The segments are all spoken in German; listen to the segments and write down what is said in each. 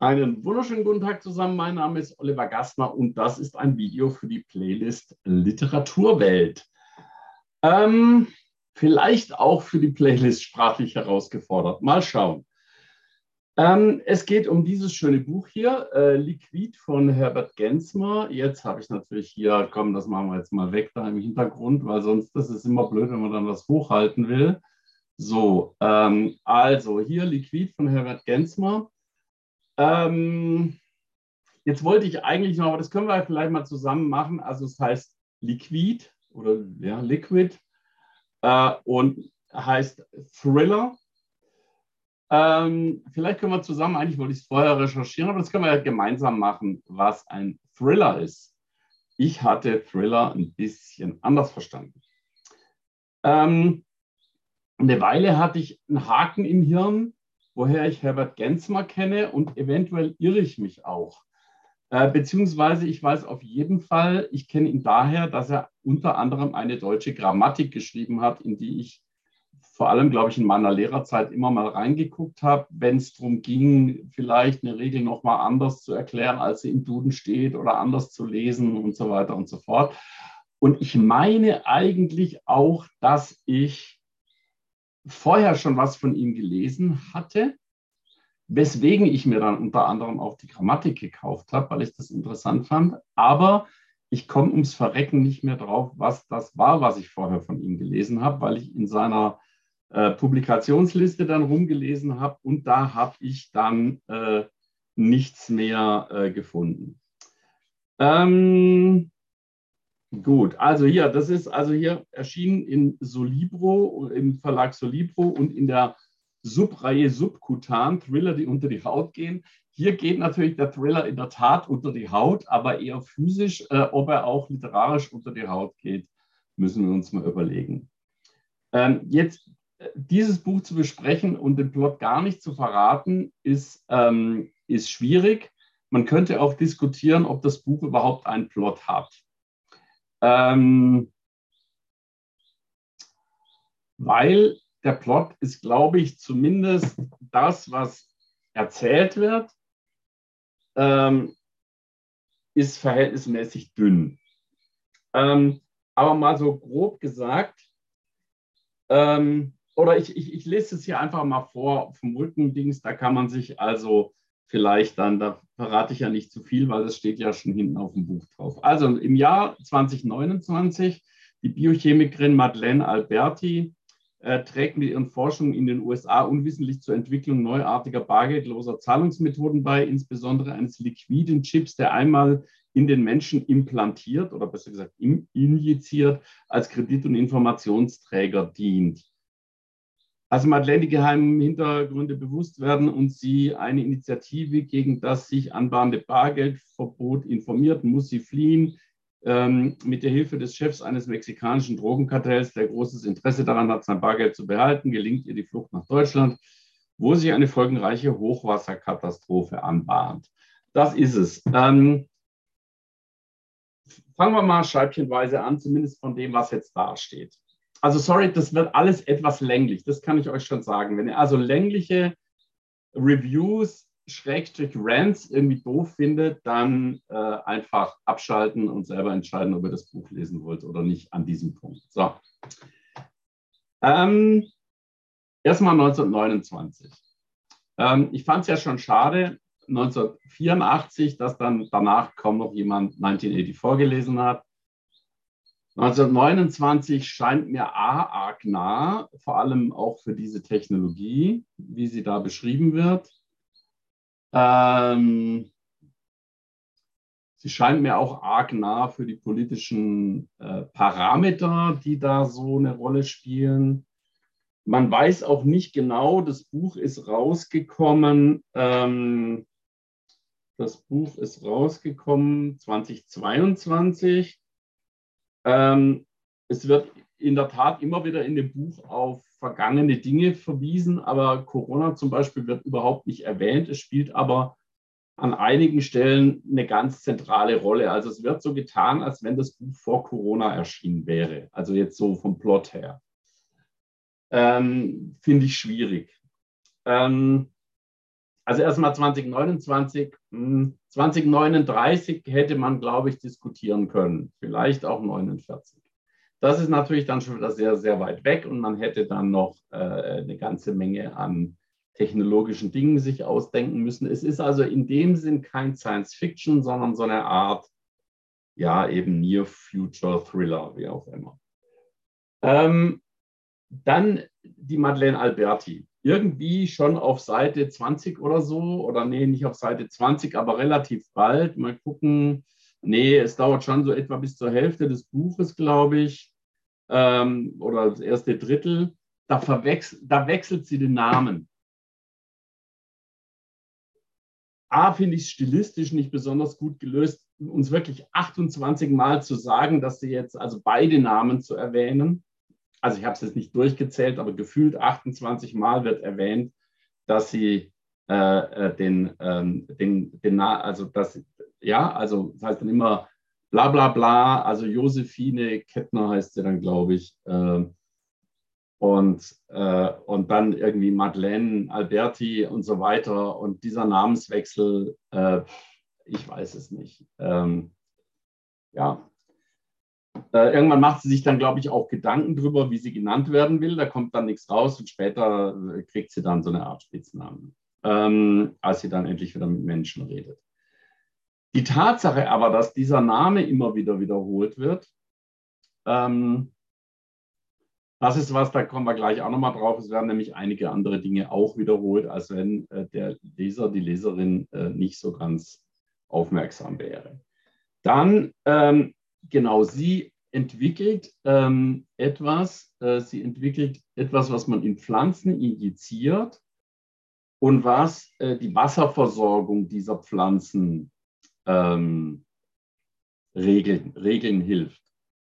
Einen wunderschönen guten Tag zusammen. Mein Name ist Oliver Gastner und das ist ein Video für die Playlist Literaturwelt. Ähm, vielleicht auch für die Playlist sprachlich herausgefordert. Mal schauen. Ähm, es geht um dieses schöne Buch hier, äh, Liquid von Herbert Gensmer. Jetzt habe ich natürlich hier, komm, das machen wir jetzt mal weg da im Hintergrund, weil sonst das ist immer blöd, wenn man dann was hochhalten will. So, ähm, also hier Liquid von Herbert Gensmer. Ähm, jetzt wollte ich eigentlich noch, aber das können wir vielleicht mal zusammen machen. Also es heißt Liquid oder ja, Liquid äh, und heißt Thriller. Ähm, vielleicht können wir zusammen, eigentlich wollte ich es vorher recherchieren, aber das können wir ja gemeinsam machen, was ein Thriller ist. Ich hatte Thriller ein bisschen anders verstanden. Ähm, eine Weile hatte ich einen Haken im Hirn, woher ich Herbert Gensmer kenne und eventuell irre ich mich auch. Äh, beziehungsweise ich weiß auf jeden Fall, ich kenne ihn daher, dass er unter anderem eine deutsche Grammatik geschrieben hat, in die ich vor allem, glaube ich, in meiner Lehrerzeit immer mal reingeguckt habe, wenn es darum ging, vielleicht eine Regel nochmal anders zu erklären, als sie im Duden steht oder anders zu lesen und so weiter und so fort. Und ich meine eigentlich auch, dass ich vorher schon was von ihm gelesen hatte, weswegen ich mir dann unter anderem auch die Grammatik gekauft habe, weil ich das interessant fand. Aber ich komme ums Verrecken nicht mehr drauf, was das war, was ich vorher von ihm gelesen habe, weil ich in seiner äh, Publikationsliste dann rumgelesen habe und da habe ich dann äh, nichts mehr äh, gefunden. Ähm, Gut, also hier, das ist also hier erschienen in Solibro, im Verlag Solibro und in der Subreihe Subkutan, Thriller, die unter die Haut gehen. Hier geht natürlich der Thriller in der Tat unter die Haut, aber eher physisch. Äh, ob er auch literarisch unter die Haut geht, müssen wir uns mal überlegen. Ähm, jetzt äh, dieses Buch zu besprechen und den Plot gar nicht zu verraten, ist, ähm, ist schwierig. Man könnte auch diskutieren, ob das Buch überhaupt einen Plot hat. Ähm, weil der Plot ist, glaube ich, zumindest das, was erzählt wird, ähm, ist verhältnismäßig dünn. Ähm, aber mal so grob gesagt, ähm, oder ich, ich, ich, lese es hier einfach mal vor vom Rückendings, da kann man sich also vielleicht dann, da verrate ich ja nicht zu viel, weil das steht ja schon hinten auf dem Buch drauf. Also im Jahr 2029, die Biochemikerin Madeleine Alberti äh, trägt mit ihren Forschungen in den USA unwissentlich zur Entwicklung neuartiger bargeldloser Zahlungsmethoden bei, insbesondere eines liquiden Chips, der einmal in den Menschen implantiert oder besser gesagt injiziert, als Kredit- und Informationsträger dient also Madeleine die geheimen Hintergründe bewusst werden und sie eine Initiative gegen das sich anbahnende Bargeldverbot informiert, muss sie fliehen. Ähm, mit der Hilfe des Chefs eines mexikanischen Drogenkartells, der großes Interesse daran hat, sein Bargeld zu behalten, gelingt ihr die Flucht nach Deutschland, wo sich eine folgenreiche Hochwasserkatastrophe anbahnt. Das ist es. Ähm, fangen wir mal scheibchenweise an, zumindest von dem, was jetzt da steht also sorry, das wird alles etwas länglich, das kann ich euch schon sagen. Wenn ihr also längliche Reviews, Schrägstrich Rants irgendwie doof findet, dann äh, einfach abschalten und selber entscheiden, ob ihr das Buch lesen wollt oder nicht an diesem Punkt. So. Ähm, erstmal 1929. Ähm, ich fand es ja schon schade, 1984, dass dann danach kaum noch jemand 1980 vorgelesen hat. 1929 scheint mir A arg nah, vor allem auch für diese Technologie, wie sie da beschrieben wird. Ähm, sie scheint mir auch arg nah für die politischen äh, Parameter, die da so eine Rolle spielen. Man weiß auch nicht genau, das Buch ist rausgekommen. Ähm, das Buch ist rausgekommen 2022. Ähm, es wird in der Tat immer wieder in dem Buch auf vergangene Dinge verwiesen, aber Corona zum Beispiel wird überhaupt nicht erwähnt. Es spielt aber an einigen Stellen eine ganz zentrale Rolle. Also es wird so getan, als wenn das Buch vor Corona erschienen wäre. Also jetzt so vom Plot her. Ähm, Finde ich schwierig. Ähm, also erstmal 2029, 2039 hm, hätte man, glaube ich, diskutieren können. Vielleicht auch 49. Das ist natürlich dann schon wieder sehr, sehr weit weg und man hätte dann noch äh, eine ganze Menge an technologischen Dingen sich ausdenken müssen. Es ist also in dem Sinn kein Science Fiction, sondern so eine Art, ja, eben Near Future Thriller, wie auch immer. Ähm, dann die Madeleine Alberti. Irgendwie schon auf Seite 20 oder so, oder nee, nicht auf Seite 20, aber relativ bald. Mal gucken. Nee, es dauert schon so etwa bis zur Hälfte des Buches, glaube ich, ähm, oder das erste Drittel. Da, da wechselt sie den Namen. A, finde ich es stilistisch nicht besonders gut gelöst, uns wirklich 28 Mal zu sagen, dass sie jetzt also beide Namen zu erwähnen also ich habe es jetzt nicht durchgezählt, aber gefühlt 28 Mal wird erwähnt, dass sie äh, äh den, ähm, den, den, also das, ja, also das heißt dann immer bla bla bla, also Josephine Kettner heißt sie dann, glaube ich. Äh, und, äh, und dann irgendwie Madeleine, Alberti und so weiter. Und dieser Namenswechsel, äh, ich weiß es nicht. Ähm, ja, äh, irgendwann macht sie sich dann, glaube ich, auch Gedanken darüber, wie sie genannt werden will. Da kommt dann nichts raus und später äh, kriegt sie dann so eine Art Spitznamen, ähm, als sie dann endlich wieder mit Menschen redet. Die Tatsache aber, dass dieser Name immer wieder wiederholt wird, ähm, das ist was, da kommen wir gleich auch nochmal drauf. Es werden nämlich einige andere Dinge auch wiederholt, als wenn äh, der Leser, die Leserin äh, nicht so ganz aufmerksam wäre. Dann ähm, genau, sie entwickelt ähm, etwas, äh, sie entwickelt etwas, was man in Pflanzen injiziert und was äh, die Wasserversorgung dieser Pflanzen ähm, regeln, regeln hilft.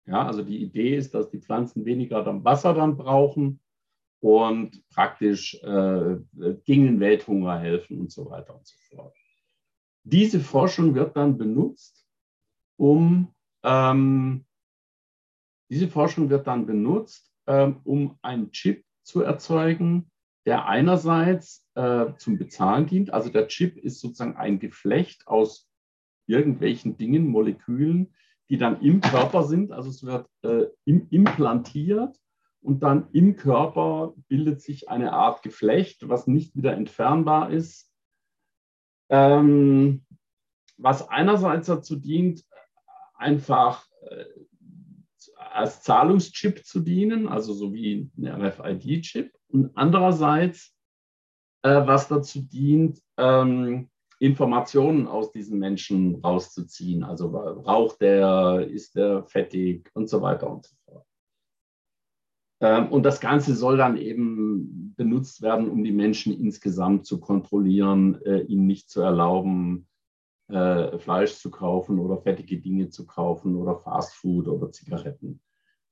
Ja, also die Idee ist, dass die Pflanzen weniger dann Wasser dann brauchen und praktisch äh, gegen Welthunger helfen und so weiter und so fort. Diese Forschung wird dann benutzt, um ähm, diese Forschung wird dann benutzt, ähm, um einen Chip zu erzeugen, der einerseits äh, zum Bezahlen dient. Also der Chip ist sozusagen ein Geflecht aus irgendwelchen Dingen, Molekülen, die dann im Körper sind. Also es wird äh, im, implantiert und dann im Körper bildet sich eine Art Geflecht, was nicht wieder entfernbar ist. Ähm, was einerseits dazu dient, einfach äh, als Zahlungschip zu dienen, also so wie ein RFID-Chip. Und andererseits, äh, was dazu dient, ähm, Informationen aus diesen Menschen rauszuziehen. Also raucht der, ist der fettig und so weiter und so fort. Ähm, und das Ganze soll dann eben benutzt werden, um die Menschen insgesamt zu kontrollieren, äh, ihnen nicht zu erlauben, äh, Fleisch zu kaufen oder fettige Dinge zu kaufen oder Fastfood oder Zigaretten.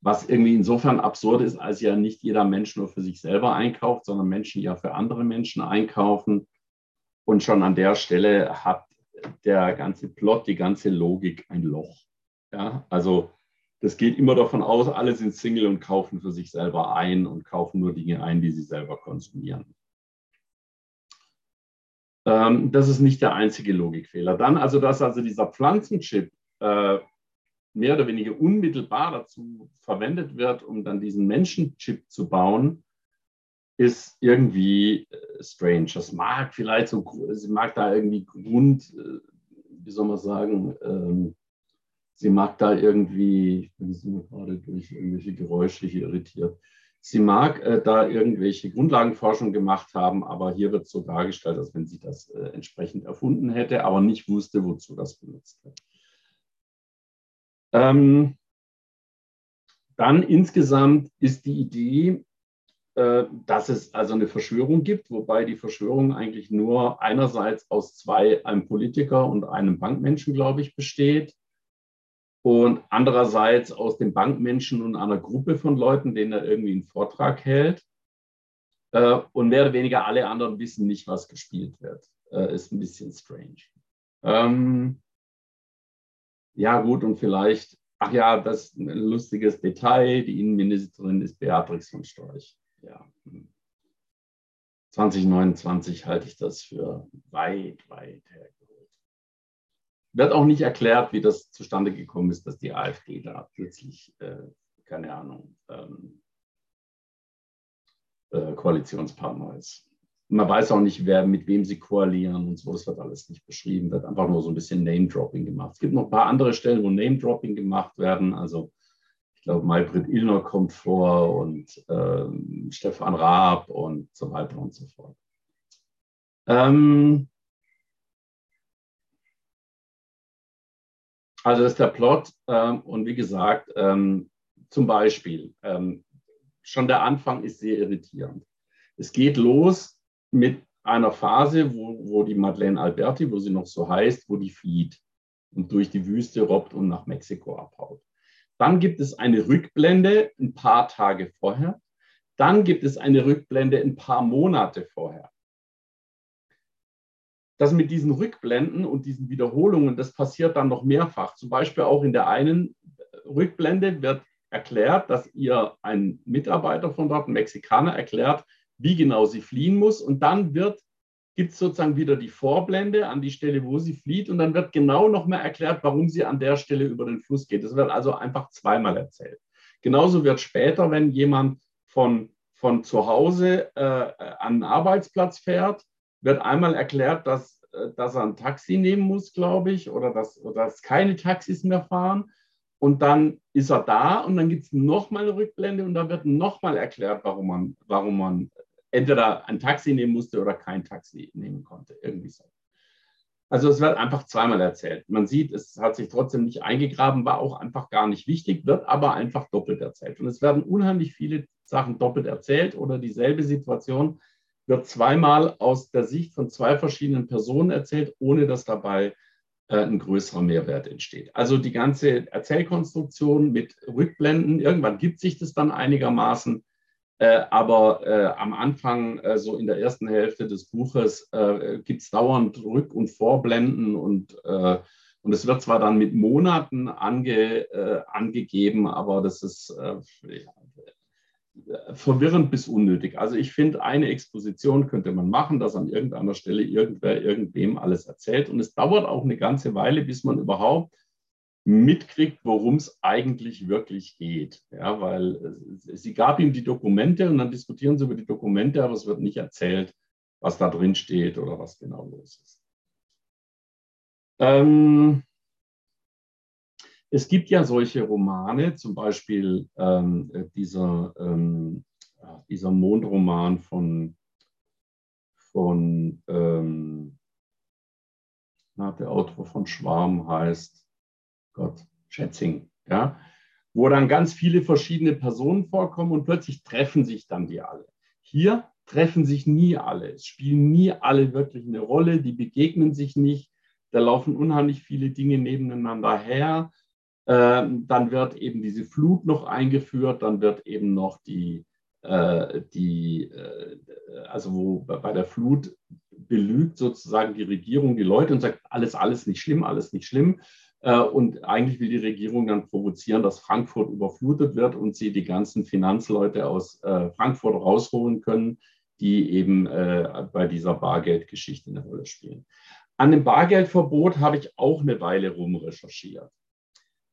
Was irgendwie insofern absurd ist, als ja nicht jeder Mensch nur für sich selber einkauft, sondern Menschen ja für andere Menschen einkaufen. Und schon an der Stelle hat der ganze Plot, die ganze Logik ein Loch. Ja, also das geht immer davon aus, alle sind Single und kaufen für sich selber ein und kaufen nur Dinge ein, die sie selber konsumieren. Ähm, das ist nicht der einzige Logikfehler. Dann also, dass also dieser Pflanzenchip äh, mehr oder weniger unmittelbar dazu verwendet wird, um dann diesen Menschenchip zu bauen, ist irgendwie äh, strange. Das mag vielleicht so, sie mag da irgendwie Grund, äh, wie soll man sagen, ähm, sie mag da irgendwie, ich bin gerade durch irgendwelche Geräusche hier irritiert, Sie mag äh, da irgendwelche Grundlagenforschung gemacht haben, aber hier wird so dargestellt, als wenn sie das äh, entsprechend erfunden hätte, aber nicht wusste, wozu das benutzt wird. Ähm, dann insgesamt ist die Idee, äh, dass es also eine Verschwörung gibt, wobei die Verschwörung eigentlich nur einerseits aus zwei, einem Politiker und einem Bankmenschen, glaube ich, besteht und andererseits aus den Bankmenschen und einer Gruppe von Leuten, denen er irgendwie einen Vortrag hält. Äh, und mehr oder weniger alle anderen wissen nicht, was gespielt wird. Äh, ist ein bisschen strange. Ähm, ja, gut, und vielleicht, ach ja, das ist ein lustiges Detail. Die Innenministerin ist Beatrix von Storch. Ja. 2029 halte ich das für weit, weit hergeholt. Wird auch nicht erklärt, wie das zustande gekommen ist, dass die AfD da plötzlich, äh, keine Ahnung, ähm, äh, Koalitionspartner ist. Man weiß auch nicht, wer, mit wem sie koalieren und so. Das wird alles nicht beschrieben. Wird einfach nur so ein bisschen Name-Dropping gemacht. Es gibt noch ein paar andere Stellen, wo Name-Dropping gemacht werden. Also ich glaube, Maybrit Illner kommt vor und ähm, Stefan Raab und so weiter und so fort. Ähm, also das ist der Plot. Ähm, und wie gesagt, ähm, zum Beispiel, ähm, schon der Anfang ist sehr irritierend. Es geht los mit einer Phase, wo, wo die Madeleine Alberti, wo sie noch so heißt, wo die flieht und durch die Wüste robbt und nach Mexiko abhaut. Dann gibt es eine Rückblende ein paar Tage vorher. Dann gibt es eine Rückblende ein paar Monate vorher. Das mit diesen Rückblenden und diesen Wiederholungen, das passiert dann noch mehrfach. Zum Beispiel auch in der einen Rückblende wird erklärt, dass ihr ein Mitarbeiter von dort, ein Mexikaner, erklärt, wie genau sie fliehen muss. Und dann gibt es sozusagen wieder die Vorblende an die Stelle, wo sie flieht. Und dann wird genau nochmal erklärt, warum sie an der Stelle über den Fluss geht. Das wird also einfach zweimal erzählt. Genauso wird später, wenn jemand von, von zu Hause äh, an den Arbeitsplatz fährt, wird einmal erklärt, dass, äh, dass er ein Taxi nehmen muss, glaube ich, oder dass, oder dass keine Taxis mehr fahren. Und dann ist er da und dann gibt es nochmal eine Rückblende und da wird nochmal erklärt, warum man, warum man entweder ein Taxi nehmen musste oder kein Taxi nehmen konnte. Irgendwie so. Also es wird einfach zweimal erzählt. Man sieht, es hat sich trotzdem nicht eingegraben, war auch einfach gar nicht wichtig, wird aber einfach doppelt erzählt. Und es werden unheimlich viele Sachen doppelt erzählt oder dieselbe Situation wird zweimal aus der Sicht von zwei verschiedenen Personen erzählt, ohne dass dabei äh, ein größerer Mehrwert entsteht. Also die ganze Erzählkonstruktion mit Rückblenden, irgendwann gibt sich das dann einigermaßen, äh, aber äh, am Anfang, so in der ersten Hälfte des Buches, gibt es dauernd Rück- und Vorblenden und, und es wird zwar dann mit Monaten ange, angegeben, aber das ist verwirrend bis unnötig. Also ich finde, eine Exposition könnte man machen, dass an irgendeiner Stelle irgendwer irgendwem alles erzählt. Und es dauert auch eine ganze Weile, bis man überhaupt mitkriegt, worum es eigentlich wirklich geht. Ja, weil sie gab ihm die Dokumente und dann diskutieren sie über die Dokumente, aber es wird nicht erzählt, was da drin steht oder was genau los ist. Ähm, es gibt ja solche Romane, zum Beispiel ähm, dieser, ähm, dieser Mondroman von, von ähm, na, der Autor von Schwarm heißt Gott, Schätzing, ja, wo dann ganz viele verschiedene Personen vorkommen und plötzlich treffen sich dann die alle. Hier treffen sich nie alle. Es spielen nie alle wirklich eine Rolle, die begegnen sich nicht. Da laufen unheimlich viele Dinge nebeneinander her. Ähm, dann wird eben diese Flut noch eingeführt, dann wird eben noch die, äh, die äh, also wo bei der Flut belügt sozusagen die Regierung die Leute und sagt, alles, alles nicht schlimm, alles nicht schlimm. Äh, und eigentlich will die Regierung dann provozieren, dass Frankfurt überflutet wird und sie die ganzen Finanzleute aus Frankfurt rausholen können, die eben bei dieser Bargeldgeschichte eine Rolle spielen. An dem Bargeldverbot habe ich auch eine Weile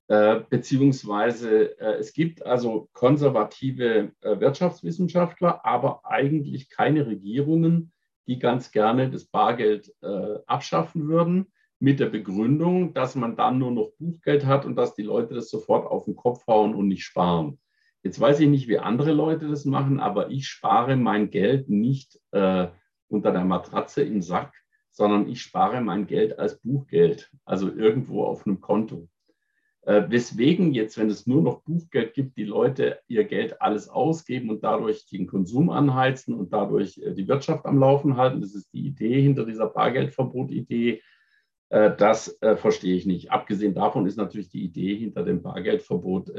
rumrecherchiert. beziehungsweise es gibt also konservative Wirtschaftswissenschaftler, aber eigentlich keine Regierungen, die ganz gerne das Bargeld abschaffen würden mit der Begründung, dass man dann nur noch Buchgeld hat und dass die Leute das sofort auf den Kopf hauen und nicht sparen. Jetzt weiß ich nicht, wie andere Leute das machen, aber ich spare mein Geld nicht äh, unter der Matratze im Sack, sondern ich spare mein Geld als Buchgeld, also irgendwo auf einem Konto. Äh, weswegen jetzt, wenn es nur noch Buchgeld gibt, die Leute ihr Geld alles ausgeben und dadurch den Konsum anheizen und dadurch äh, die Wirtschaft am Laufen halten. Das ist die Idee hinter dieser Bargeldverbot-Idee. Äh, das verstehe ich nicht. Abgesehen davon ist natürlich die Idee hinter dem Bargeldverbot,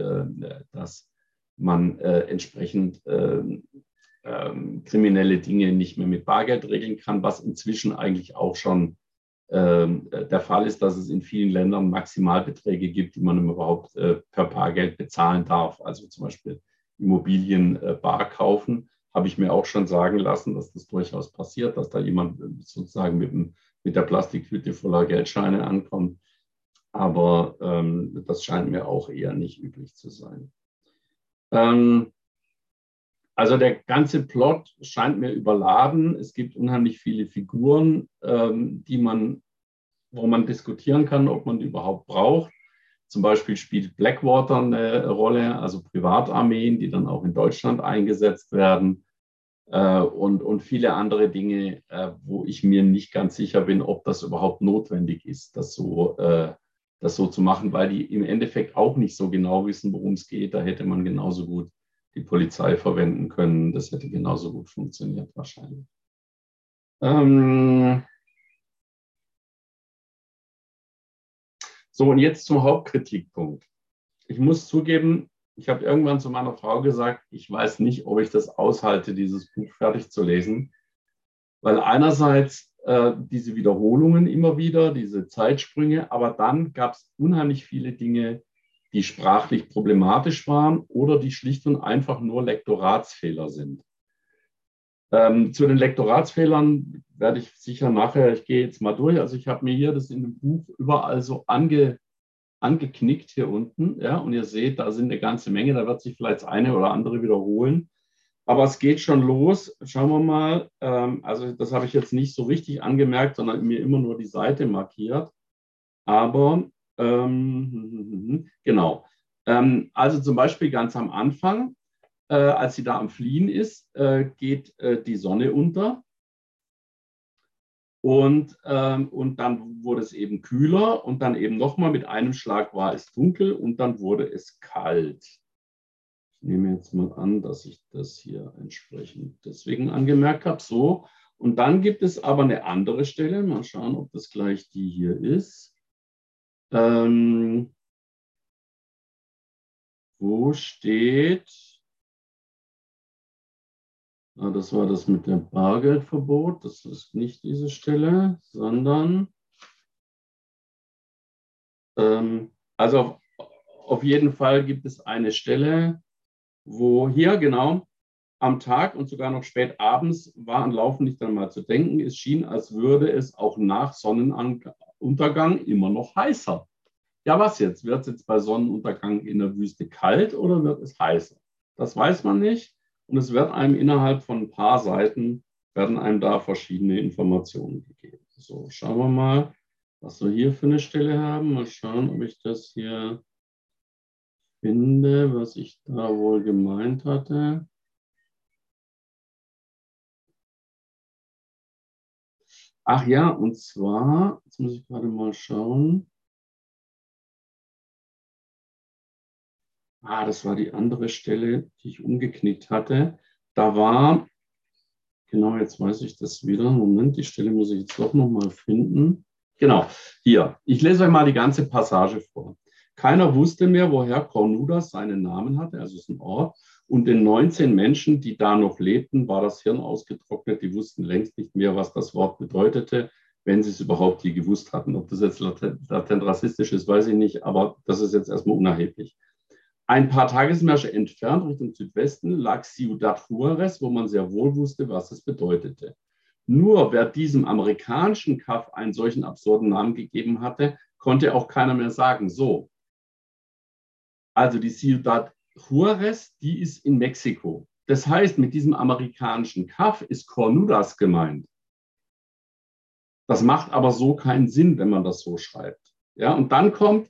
dass man entsprechend ähm, ähm, kriminelle Dinge nicht mehr mit Bargeld regeln kann, was inzwischen eigentlich auch schon der Fall ist, dass es in vielen Ländern Maximalbeträge gibt, die man überhaupt per Bargeld bezahlen darf. Also zum Beispiel Immobilien bar kaufen habe ich mir auch schon sagen lassen, dass das durchaus passiert, dass da jemand sozusagen mit, dem, mit der Plastiktüte voller Geldscheine ankommt. Aber ähm, das scheint mir auch eher nicht üblich zu sein. Ähm, also der ganze Plot scheint mir überladen. Es gibt unheimlich viele Figuren, ähm, die man, wo man diskutieren kann, ob man die überhaupt braucht. Zum Beispiel spielt Blackwater eine Rolle, also Privatarmeen, die dann auch in Deutschland eingesetzt werden. Äh, und, und viele andere Dinge, äh, wo ich mir nicht ganz sicher bin, ob das überhaupt notwendig ist, das so, äh, das so zu machen, weil die im Endeffekt auch nicht so genau wissen, worum es geht. Da hätte man genauso gut die Polizei verwenden können. Das hätte genauso gut funktioniert wahrscheinlich. Ähm so, und jetzt zum Hauptkritikpunkt. Ich muss zugeben, ich habe irgendwann zu meiner Frau gesagt, ich weiß nicht, ob ich das aushalte, dieses Buch fertig zu lesen, weil einerseits äh, diese Wiederholungen immer wieder, diese Zeitsprünge, aber dann gab es unheimlich viele Dinge, die sprachlich problematisch waren oder die schlicht und einfach nur Lektoratsfehler sind. Ähm, zu den Lektoratsfehlern werde ich sicher nachher, ich gehe jetzt mal durch. Also ich habe mir hier das in dem Buch überall so ange, angeknickt hier unten. Ja, und ihr seht, da sind eine ganze Menge, da wird sich vielleicht eine oder andere wiederholen. Aber es geht schon los. Schauen wir mal. Ähm, also das habe ich jetzt nicht so richtig angemerkt, sondern mir immer nur die Seite markiert. Aber ähm, genau. Ähm, also zum Beispiel ganz am Anfang, äh, als sie da am Fliehen ist, äh, geht äh, die Sonne unter. Und, ähm, und dann wurde es eben kühler und dann eben nochmal mit einem Schlag war es dunkel und dann wurde es kalt. Ich nehme jetzt mal an, dass ich das hier entsprechend deswegen angemerkt habe. So, und dann gibt es aber eine andere Stelle. Mal schauen, ob das gleich die hier ist. Ähm, wo steht, ah, das war das mit dem Bargeldverbot, das ist nicht diese Stelle, sondern, ähm, also auf, auf jeden Fall gibt es eine Stelle, wo hier genau am Tag und sogar noch spät abends war an Laufen nicht einmal zu denken. Es schien, als würde es auch nach Sonnenuntergang Untergang immer noch heißer. Ja, was jetzt? Wird es jetzt bei Sonnenuntergang in der Wüste kalt oder wird es heißer? Das weiß man nicht. Und es wird einem innerhalb von ein paar Seiten, werden einem da verschiedene Informationen gegeben. So, schauen wir mal, was wir hier für eine Stelle haben. Mal schauen, ob ich das hier finde, was ich da wohl gemeint hatte. Ach ja, und zwar, jetzt muss ich gerade mal schauen. Ah, das war die andere Stelle, die ich umgeknickt hatte. Da war, genau, jetzt weiß ich das wieder. Moment, die Stelle muss ich jetzt doch nochmal finden. Genau, hier. Ich lese euch mal die ganze Passage vor. Keiner wusste mehr, woher Cornudas seinen Namen hatte, also es ist ein Ort. Und den 19 Menschen, die da noch lebten, war das Hirn ausgetrocknet. Die wussten längst nicht mehr, was das Wort bedeutete, wenn sie es überhaupt je gewusst hatten. Ob das jetzt latent, latent rassistisch ist, weiß ich nicht, aber das ist jetzt erstmal unerheblich. Ein paar Tagesmärsche entfernt Richtung Südwesten lag Ciudad Juarez, wo man sehr wohl wusste, was es bedeutete. Nur wer diesem amerikanischen Kaff einen solchen absurden Namen gegeben hatte, konnte auch keiner mehr sagen, so. Also die Ciudad Juarez, die ist in Mexiko. Das heißt, mit diesem amerikanischen Kaff ist Cornudas gemeint. Das macht aber so keinen Sinn, wenn man das so schreibt. Ja, und dann kommt,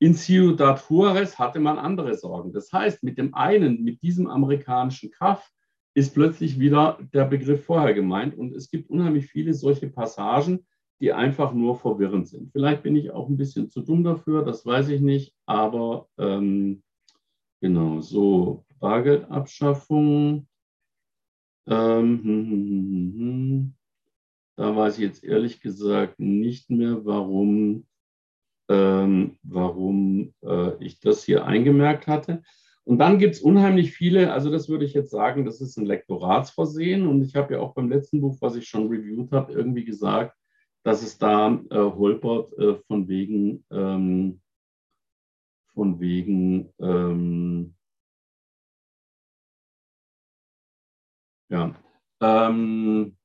in Ciudad Juarez hatte man andere Sorgen. Das heißt, mit dem einen, mit diesem amerikanischen Kaff, ist plötzlich wieder der Begriff vorher gemeint. Und es gibt unheimlich viele solche Passagen, die einfach nur verwirrend sind. Vielleicht bin ich auch ein bisschen zu dumm dafür, das weiß ich nicht, aber ähm, Genau, so Bargeldabschaffung. Ähm, hm, hm, hm, da weiß ich jetzt ehrlich gesagt nicht mehr, warum, ähm, warum äh, ich das hier eingemerkt hatte. Und dann gibt es unheimlich viele, also das würde ich jetzt sagen, das ist ein Lektoratsversehen. Und ich habe ja auch beim letzten Buch, was ich schon reviewed habe, irgendwie gesagt, dass es da äh, holpert äh, von wegen ähm, von wegen, ähm, Ja. Ähm,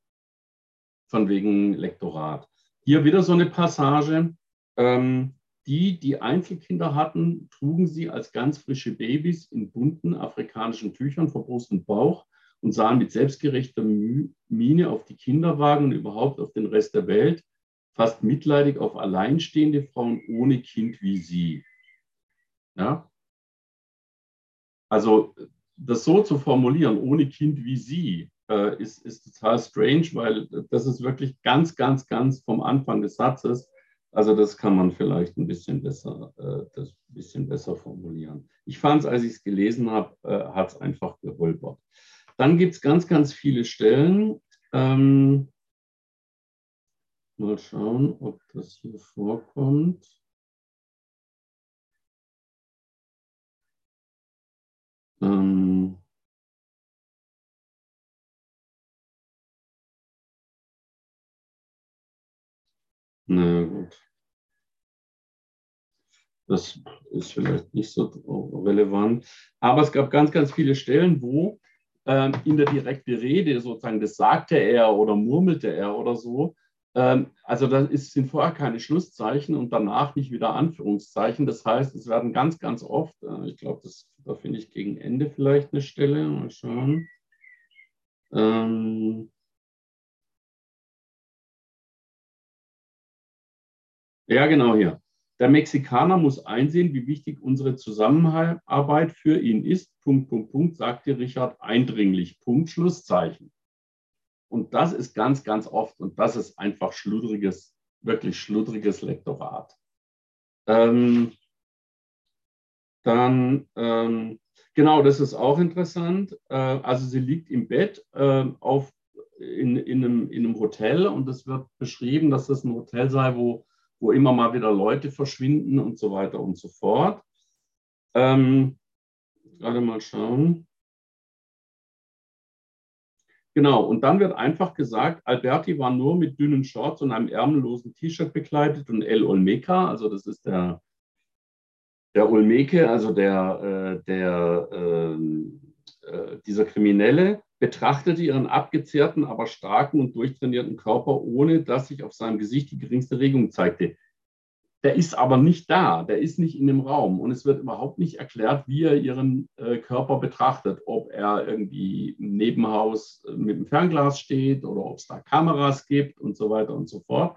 von wegen Lektorat. Hier wieder so eine Passage. Ähm, die, die Einzelkinder hatten, trugen sie als ganz frische Babys in bunten afrikanischen Tüchern vor Brust und Bauch und sahen mit selbstgerechter Miene auf die Kinderwagen und überhaupt auf den Rest der Welt, fast mitleidig auf alleinstehende Frauen ohne Kind wie sie. Ja? Also das so zu formulieren, ohne Kind wie sie, äh, ist, ist total strange, weil das ist wirklich ganz, ganz, ganz vom Anfang des Satzes. Also das kann man vielleicht ein bisschen besser, äh, das bisschen besser formulieren. Ich fand es, als ich es gelesen habe, äh, hat es einfach geholpert. Dann gibt es ganz, ganz viele Stellen. Ähm, mal schauen, ob das hier vorkommt. Ähm, na gut. Das ist vielleicht nicht so relevant. Aber es gab ganz, ganz viele Stellen, wo ähm, in der direkten Rede sozusagen, das sagte er oder murmelte er oder so. Ähm, also da ist, sind vorher keine Schlusszeichen und danach nicht wieder Anführungszeichen. Das heißt, es werden ganz, ganz oft, äh, ich glaube, da finde ich gegen Ende vielleicht eine Stelle. Mal schauen. Ähm, ja, genau hier. Der Mexikaner muss einsehen, wie wichtig unsere Zusammenarbeit für ihn ist. Punkt, Punkt, Punkt, sagte Richard eindringlich. Punkt, Schlusszeichen. Und das ist ganz, ganz oft, und das ist einfach schludriges, wirklich schludriges Lektorat. Ähm, dann, ähm, genau, das ist auch interessant. Äh, also sie liegt im Bett äh, auf, in, in, einem, in einem Hotel und es wird beschrieben, dass das ein Hotel sei, wo wo immer mal wieder Leute verschwinden und so weiter und so fort. Ähm, gerade mal schauen. Genau, und dann wird einfach gesagt, Alberti war nur mit dünnen Shorts und einem ärmellosen T-Shirt bekleidet und El Olmeca, also das ist der, der Olmeke, also der, äh, der, ähm, äh, dieser Kriminelle, betrachtete ihren abgezehrten, aber starken und durchtrainierten Körper, ohne dass sich auf seinem Gesicht die geringste Regung zeigte. Der ist aber nicht da, der ist nicht in dem Raum und es wird überhaupt nicht erklärt, wie er ihren äh, Körper betrachtet, ob er irgendwie im Nebenhaus äh, mit dem Fernglas steht oder ob es da Kameras gibt und so weiter und so fort.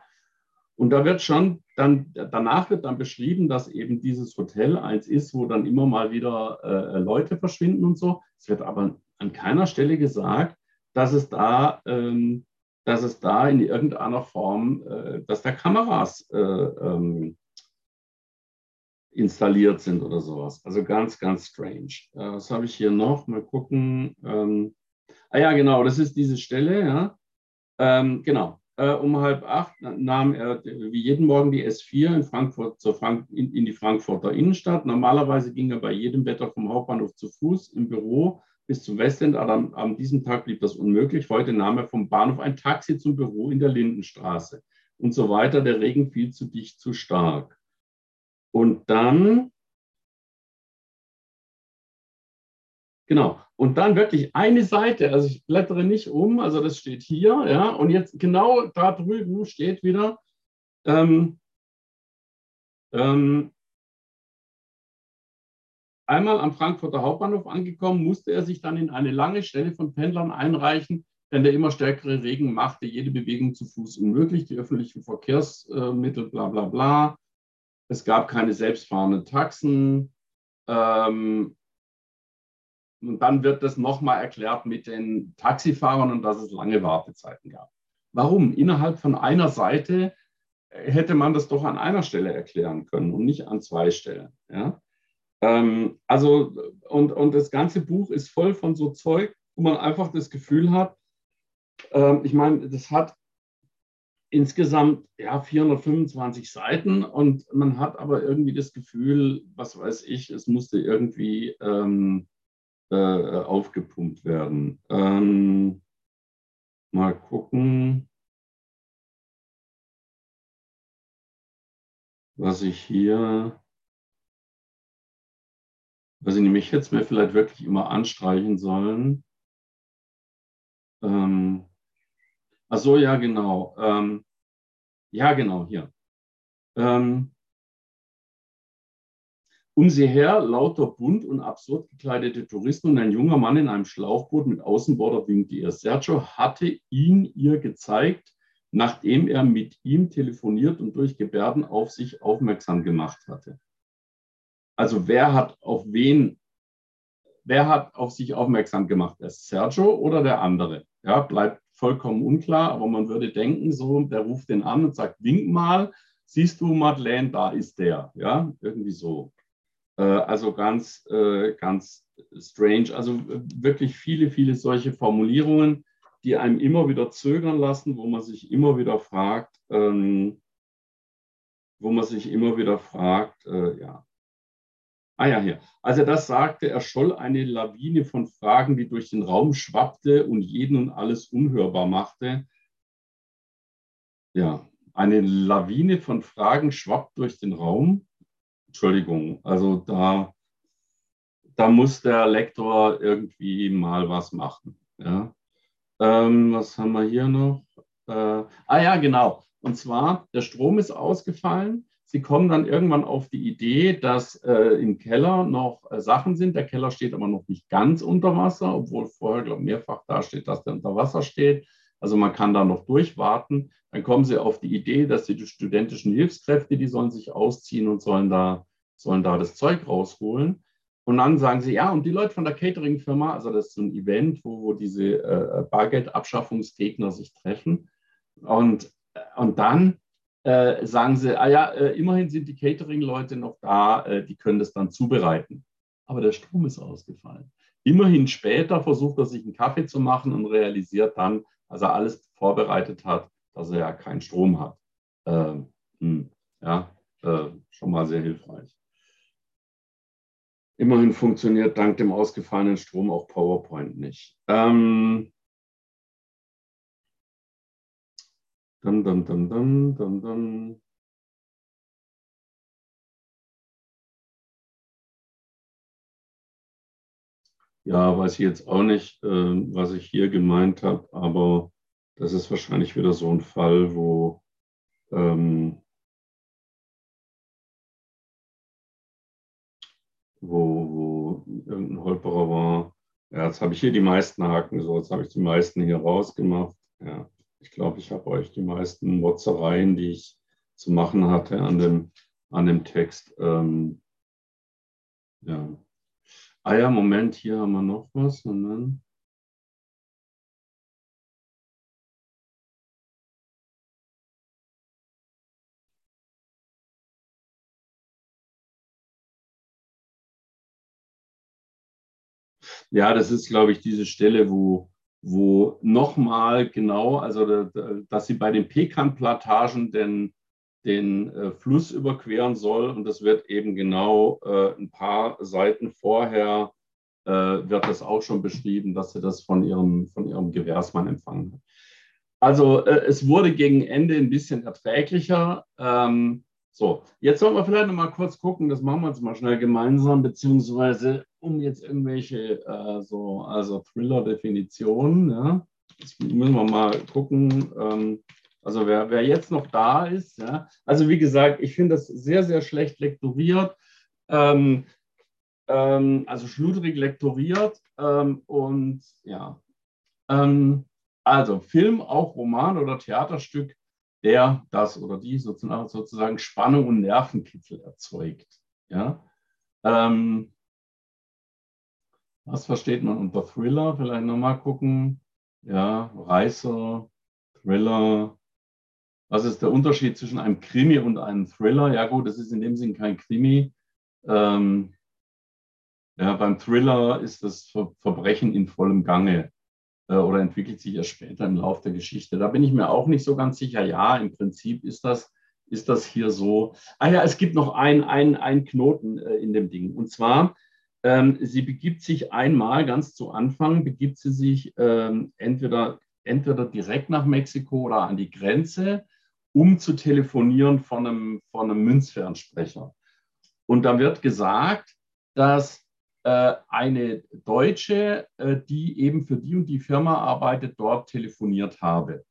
Und da wird schon dann, danach wird dann beschrieben, dass eben dieses Hotel eins ist, wo dann immer mal wieder äh, Leute verschwinden und so. Es wird aber an keiner Stelle gesagt, dass es da, ähm, dass es da in irgendeiner Form, äh, dass da Kameras äh, ähm, installiert sind oder sowas. Also ganz, ganz strange. Äh, was habe ich hier noch? Mal gucken. Ähm, ah ja, genau, das ist diese Stelle, ja. Ähm, genau. Äh, um halb acht nahm er wie jeden Morgen die S4 in Frankfurt zur Frank in, in die Frankfurter Innenstadt. Normalerweise ging er bei jedem Wetter vom Hauptbahnhof zu Fuß im Büro bis zum Westend. Aber an, an diesem Tag blieb das unmöglich. Heute nahm er vom Bahnhof ein Taxi zum Büro in der Lindenstraße und so weiter. Der Regen fiel zu dicht, zu stark. Und dann, genau, und dann wirklich eine Seite, also ich blättere nicht um, also das steht hier, ja, und jetzt genau da drüben steht wieder, ähm, ähm, Einmal am Frankfurter Hauptbahnhof angekommen, musste er sich dann in eine lange Stelle von Pendlern einreichen, denn der immer stärkere Regen machte jede Bewegung zu Fuß unmöglich, die öffentlichen Verkehrsmittel, bla bla bla. Es gab keine selbstfahrenden Taxen. Ähm, und dann wird das nochmal erklärt mit den Taxifahrern und dass es lange Wartezeiten gab. Warum? Innerhalb von einer Seite hätte man das doch an einer Stelle erklären können und nicht an zwei Stellen. Ja? Ähm, also, und, und das ganze Buch ist voll von so Zeug, wo man einfach das Gefühl hat, ähm, ich meine, das hat insgesamt ja, 425 Seiten und man hat aber irgendwie das Gefühl, was weiß ich, es musste irgendwie ähm, äh, aufgepumpt werden. Ähm, mal gucken, was ich hier was ich nämlich jetzt mir vielleicht wirklich immer anstreichen sollen. Ähm, ach so, ja, genau. Ähm, ja, genau, hier. Ähm, um sie her lauter bunt und absurd gekleidete Touristen und ein junger Mann in einem Schlauchboot mit Außenborder winkte ihr. Sergio hatte ihn ihr gezeigt, nachdem er mit ihm telefoniert und durch Gebärden auf sich aufmerksam gemacht hatte. Also wer hat auf wen, wer hat auf sich aufmerksam gemacht? Der Sergio oder der andere? Ja, bleibt vollkommen unklar, aber man würde denken, so, der ruft den an und sagt, wink mal, siehst du, Madeleine, da ist der. Ja, irgendwie so. Äh, also ganz, äh, ganz strange. Also äh, wirklich viele, viele solche Formulierungen, die einem immer wieder zögern lassen, wo man sich immer wieder fragt, ähm, wo man sich immer wieder fragt, äh, ja. Ah ja, hier. Also das sagte, er scholl eine Lawine von Fragen, die durch den Raum schwappte und jeden und alles unhörbar machte. Ja, eine Lawine von Fragen schwappt durch den Raum. Entschuldigung, also da, da muss der Lektor irgendwie mal was machen. Ja. Ähm, was haben wir hier noch? Äh, ah ja, genau. Und zwar, der Strom ist ausgefallen. Sie kommen dann irgendwann auf die Idee, dass äh, im Keller noch äh, Sachen sind. Der Keller steht aber noch nicht ganz unter Wasser, obwohl vorher, glaube ich, mehrfach da steht, dass der unter Wasser steht. Also man kann da noch durchwarten. Dann kommen sie auf die Idee, dass die studentischen Hilfskräfte, die sollen sich ausziehen und sollen da, sollen da das Zeug rausholen. Und dann sagen sie, ja, und die Leute von der Catering-Firma, also das ist so ein Event, wo, wo diese äh, Bargeld-Abschaffungsgegner sich treffen. Und, und dann äh, sagen sie, ah ja, äh, immerhin sind die Catering-Leute noch da, äh, die können das dann zubereiten. Aber der Strom ist ausgefallen. Immerhin später versucht er sich einen Kaffee zu machen und realisiert dann, als er alles vorbereitet hat, dass er ja keinen Strom hat. Ähm, hm, ja, äh, schon mal sehr hilfreich. Immerhin funktioniert dank dem ausgefallenen Strom auch PowerPoint nicht. Ähm, dann, dann, dann, dann, dann, dann. Ja, weiß ich jetzt auch nicht, äh, was ich hier gemeint habe, aber das ist wahrscheinlich wieder so ein Fall, wo ähm, wo, wo irgendein Holperer war. Ja, jetzt habe ich hier die meisten Haken, so jetzt habe ich die meisten hier rausgemacht. Ja, ich glaube, ich habe euch die meisten Motzereien, die ich zu machen hatte an dem, an dem Text. Ähm, ja. Ah ja, Moment, hier haben wir noch was. Moment. Ja, das ist, glaube ich, diese Stelle, wo, wo nochmal genau, also dass sie bei den Pekanplantagen den, den äh, Fluss überqueren soll. Und das wird eben genau äh, ein paar Seiten vorher, äh, wird das auch schon beschrieben, dass sie das von ihrem, von ihrem Gewährsmann empfangen hat. Also äh, es wurde gegen Ende ein bisschen erträglicher. Ähm, so, jetzt sollen wir vielleicht noch mal kurz gucken, das machen wir jetzt mal schnell gemeinsam, beziehungsweise um jetzt irgendwelche äh, so, also Thriller-Definitionen, ja, jetzt müssen wir mal gucken, ähm, also wer, wer jetzt noch da ist, ja, also wie gesagt, ich finde das sehr, sehr schlecht lektoriert, ähm, ähm, also schludrig lektoriert ähm, und ja, ähm, also Film, auch Roman oder Theaterstück der das oder die sozusagen, sozusagen Spannung und Nervenkitzel erzeugt. Ja? Ähm, was versteht man unter Thriller? Vielleicht nochmal gucken. Ja, Reißer, Thriller. Was ist der Unterschied zwischen einem Krimi und einem Thriller? Ja gut, das ist in dem Sinn kein Krimi. Ähm, ja, beim Thriller ist das Verbrechen in vollem Gange. Äh, oder entwickelt sich erst später im Laufe der Geschichte. Da bin ich mir auch nicht so ganz sicher. Ja, im Prinzip ist das, ist das hier so. Ah ja, es gibt noch einen ein Knoten äh, in dem Ding. Und zwar, ähm, sie begibt sich einmal ganz zu Anfang, begibt sie sich ähm, entweder, entweder direkt nach Mexiko oder an die Grenze, um zu telefonieren von einem, von einem Münzfernsprecher. Und da wird gesagt, dass eine Deutsche, äh, die eben für die und die Firma arbeitet, dort telefoniert habe.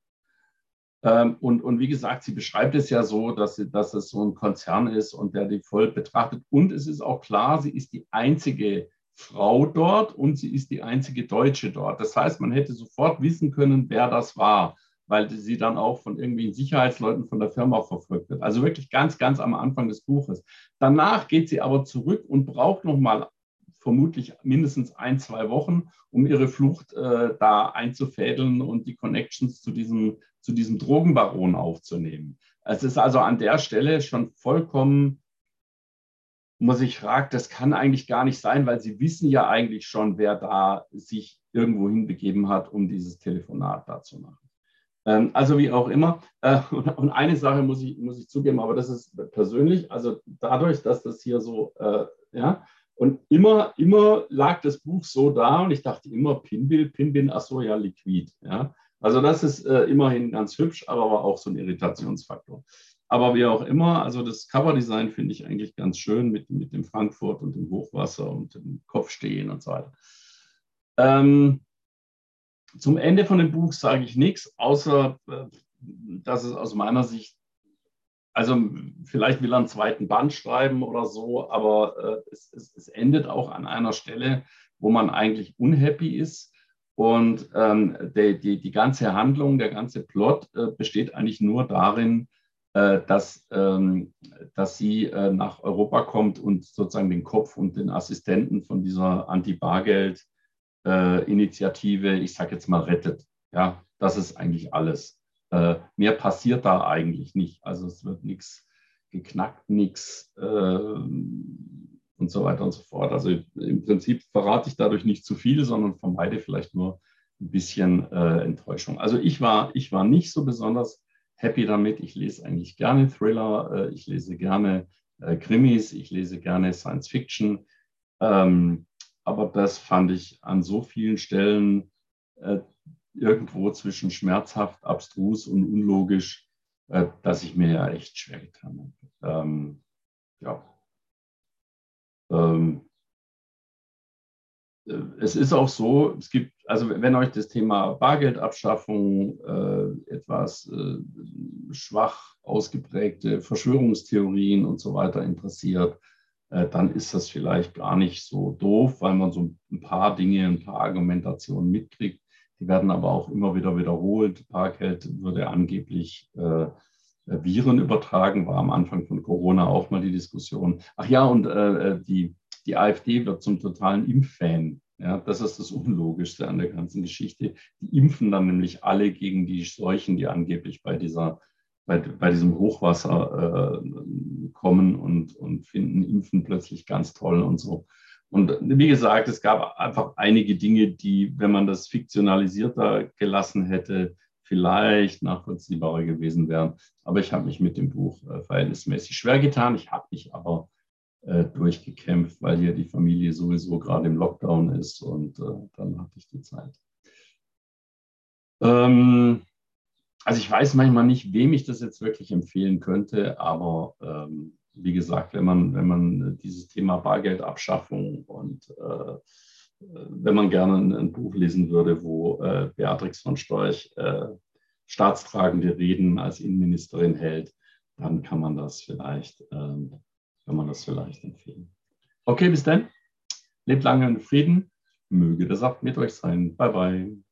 Ähm, und, und wie gesagt, sie beschreibt es ja so, dass, sie, dass es so ein Konzern ist und der die voll betrachtet. Und es ist auch klar, sie ist die einzige Frau dort und sie ist die einzige Deutsche dort. Das heißt, man hätte sofort wissen können, wer das war, weil sie dann auch von irgendwelchen Sicherheitsleuten von der Firma verfolgt wird. Also wirklich ganz, ganz am Anfang des Buches. Danach geht sie aber zurück und braucht nochmal vermutlich mindestens ein, zwei Wochen, um ihre Flucht äh, da einzufädeln und die Connections zu diesem, zu diesem Drogenbaron aufzunehmen. Es ist also an der Stelle schon vollkommen, muss ich fragen, das kann eigentlich gar nicht sein, weil sie wissen ja eigentlich schon, wer da sich irgendwo hinbegeben hat, um dieses Telefonat da zu machen. Ähm, also wie auch immer. Äh, und eine Sache muss ich, muss ich zugeben, aber das ist persönlich, also dadurch, dass das hier so, äh, ja, und immer, immer lag das Buch so da und ich dachte immer Pinbill, Pinbin, ach so, ja, Liquid. Ja. Also das ist äh, immerhin ganz hübsch, aber war auch so ein Irritationsfaktor. Aber wie auch immer, also das Coverdesign finde ich eigentlich ganz schön mit, mit dem Frankfurt und dem Hochwasser und dem Kopfstehen und so weiter. Ähm, zum Ende von dem Buch sage ich nichts, außer äh, dass es aus meiner Sicht also vielleicht will er einen zweiten Band schreiben oder so, aber äh, es, es, es, endet auch an einer Stelle, wo man eigentlich unhappy ist. Und ähm, die, die, die ganze Handlung, der ganze Plot äh, besteht eigentlich nur darin, äh, dass, ähm, dass sie äh, nach Europa kommt und sozusagen den Kopf und den Assistenten von dieser Anti-Bargeld-Initiative, ich sage jetzt mal, rettet. Ja, das ist eigentlich alles. Äh, mehr passiert da eigentlich nicht. Also es wird nichts geknackt, nichts äh, und so weiter und so fort. Also im Prinzip verrate ich dadurch nicht zu viel, sondern vermeide vielleicht nur ein bisschen äh, Enttäuschung. Also ich war, ich war nicht so besonders happy damit. Ich lese eigentlich gerne Thriller, äh, ich lese gerne äh, Krimis, ich lese gerne Science Fiction. Ähm, aber das fand ich an so vielen Stellen äh, irgendwo zwischen schmerzhaft, abstrus und unlogisch, äh, dass ich mir ja echt schwer getan habe. Ähm, ja. Ähm, äh, es ist auch so, es gibt, also wenn euch das Thema Bargeldabschaffung äh, etwas äh, schwach ausgeprägte Verschwörungstheorien und so weiter interessiert, äh, dann ist das vielleicht gar nicht so doof, weil man so ein paar Dinge, ein paar Argumentationen mitkriegt. Die werden aber auch immer wieder wiederholt. Parkgeld würde angeblich äh, Viren übertragen, war am Anfang von Corona auch mal die Diskussion. Ach ja, und äh, äh, die, die AfD wird zum totalen Impffan. Ja, das ist das Unlogischste an der ganzen Geschichte. Die impfen dann nämlich alle gegen die Seuchen, die angeblich bei, dieser, bei, bei diesem Hochwasser äh, kommen und, und finden Impfen plötzlich ganz toll und so. Und wie gesagt, es gab einfach einige Dinge, die, wenn man das fiktionalisierter gelassen hätte, vielleicht nachvollziehbarer gewesen wären. Aber ich habe mich mit dem Buch äh, verhältnismäßig schwer getan. Ich habe mich aber äh, durchgekämpft, weil hier die Familie sowieso gerade im Lockdown ist und äh, dann hatte ich die Zeit. Ähm, also ich weiß manchmal nicht, wem ich das jetzt wirklich empfehlen könnte, aber ähm, wie gesagt, wenn man, wenn man dieses Thema Bargeldabschaffung und äh, wenn man gerne ein, Buch lesen würde, wo äh, Beatrix von Storch äh, staatstragende Reden als Innenministerin hält, dann kann man das vielleicht, ähm, kann man das vielleicht empfehlen. Okay, bis dann. Lebt lange in Frieden. Möge der Saft mit euch sein. Bye bye.